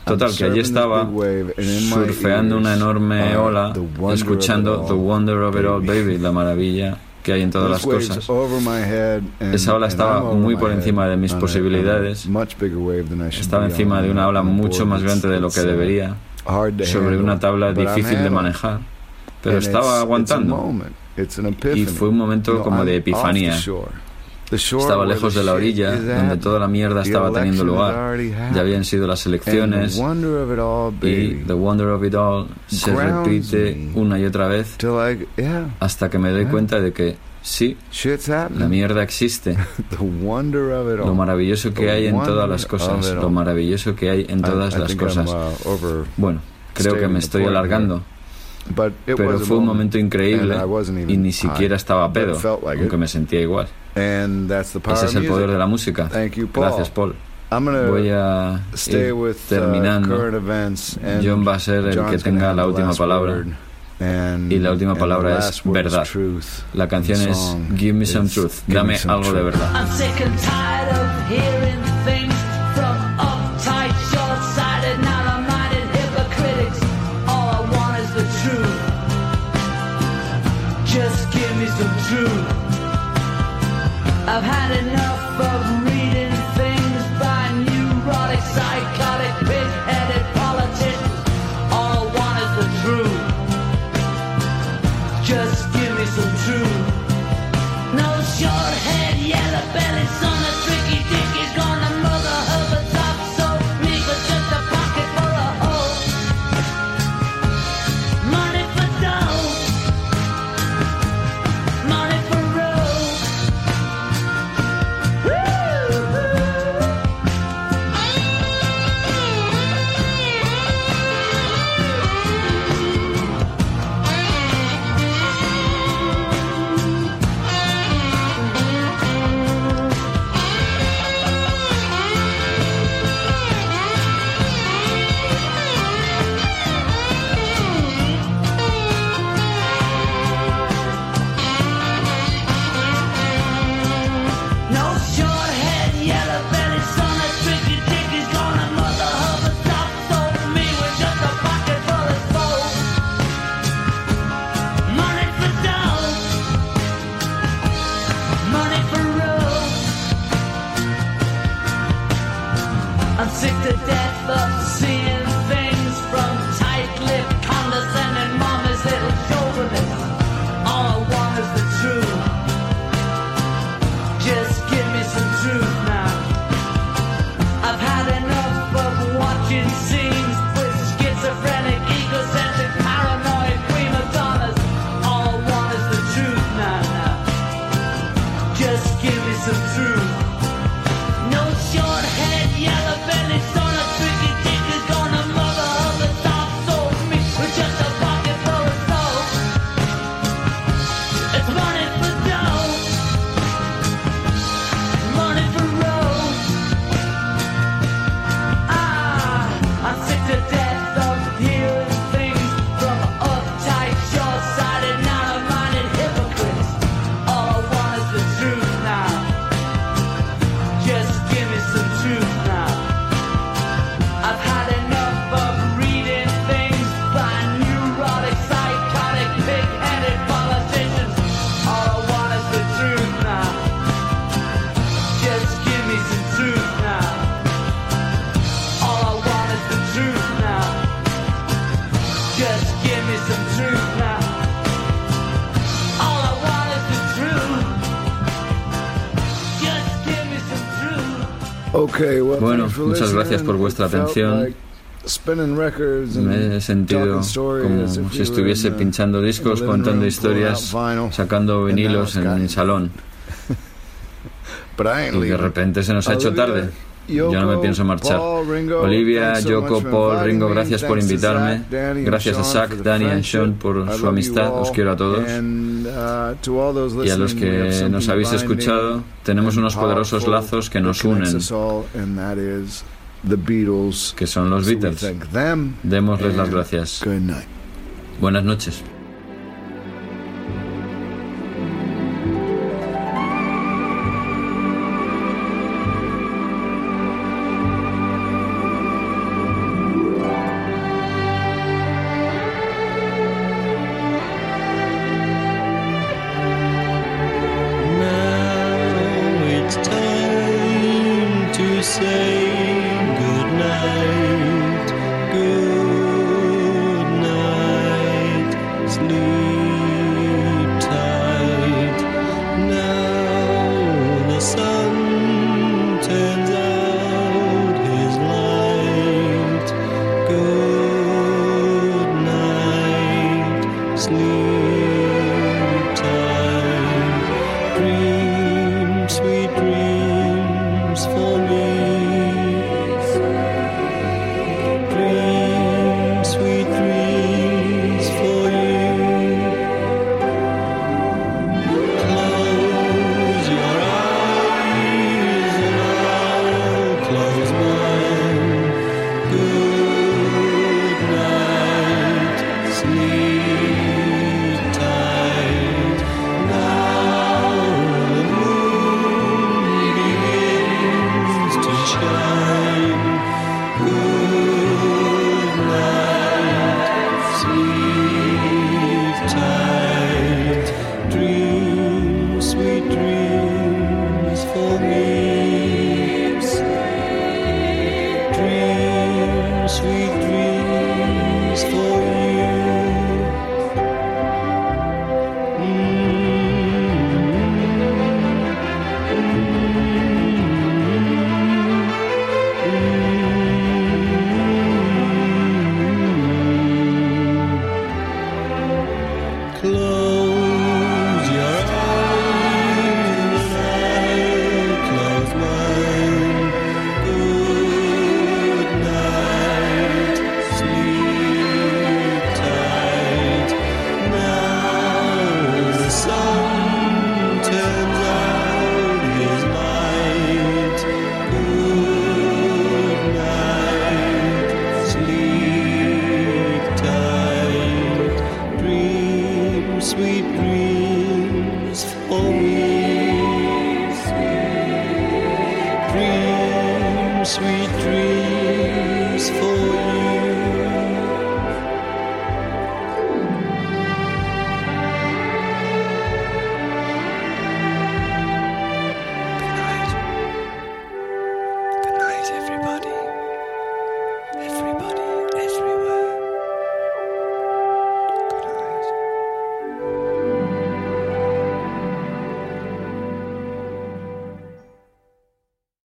Total, que allí estaba surfeando una enorme uh, ola, escuchando The Wonder of It All Baby, la maravilla que hay en todas las cosas. Esa ola estaba muy por encima de mis posibilidades. Estaba encima de una ola mucho más grande de lo que debería, sobre una tabla difícil de manejar, pero estaba aguantando. Y fue un momento como de epifanía. Estaba lejos de la orilla, donde toda la mierda estaba teniendo lugar. Ya habían sido las elecciones y The Wonder of It All se repite una y otra vez hasta que me doy cuenta de que sí, la mierda existe. Lo maravilloso que hay en todas las cosas, lo maravilloso que hay en todas las cosas. Bueno, creo que me estoy alargando. Pero fue un momento increíble y ni siquiera estaba pedo, aunque me sentía igual. Ese es el poder de la música. Gracias, Paul. Voy a ir terminando. John va a ser el que tenga la última palabra. Y la última palabra es verdad. La canción es Give Me Some Truth. Dame algo de verdad. of how Bueno, muchas gracias por vuestra atención. Me he sentido como si estuviese pinchando discos, contando historias, sacando vinilos en el salón. Y de repente se nos ha hecho tarde. Yo no me pienso marchar. Olivia, Yoko, Paul, Ringo, gracias por invitarme. Gracias a Zach, Danny y Sean por su amistad. Os quiero a todos. Y a los que nos habéis escuchado, tenemos unos poderosos lazos que nos unen que son los Beatles. Démosles las gracias. Buenas noches.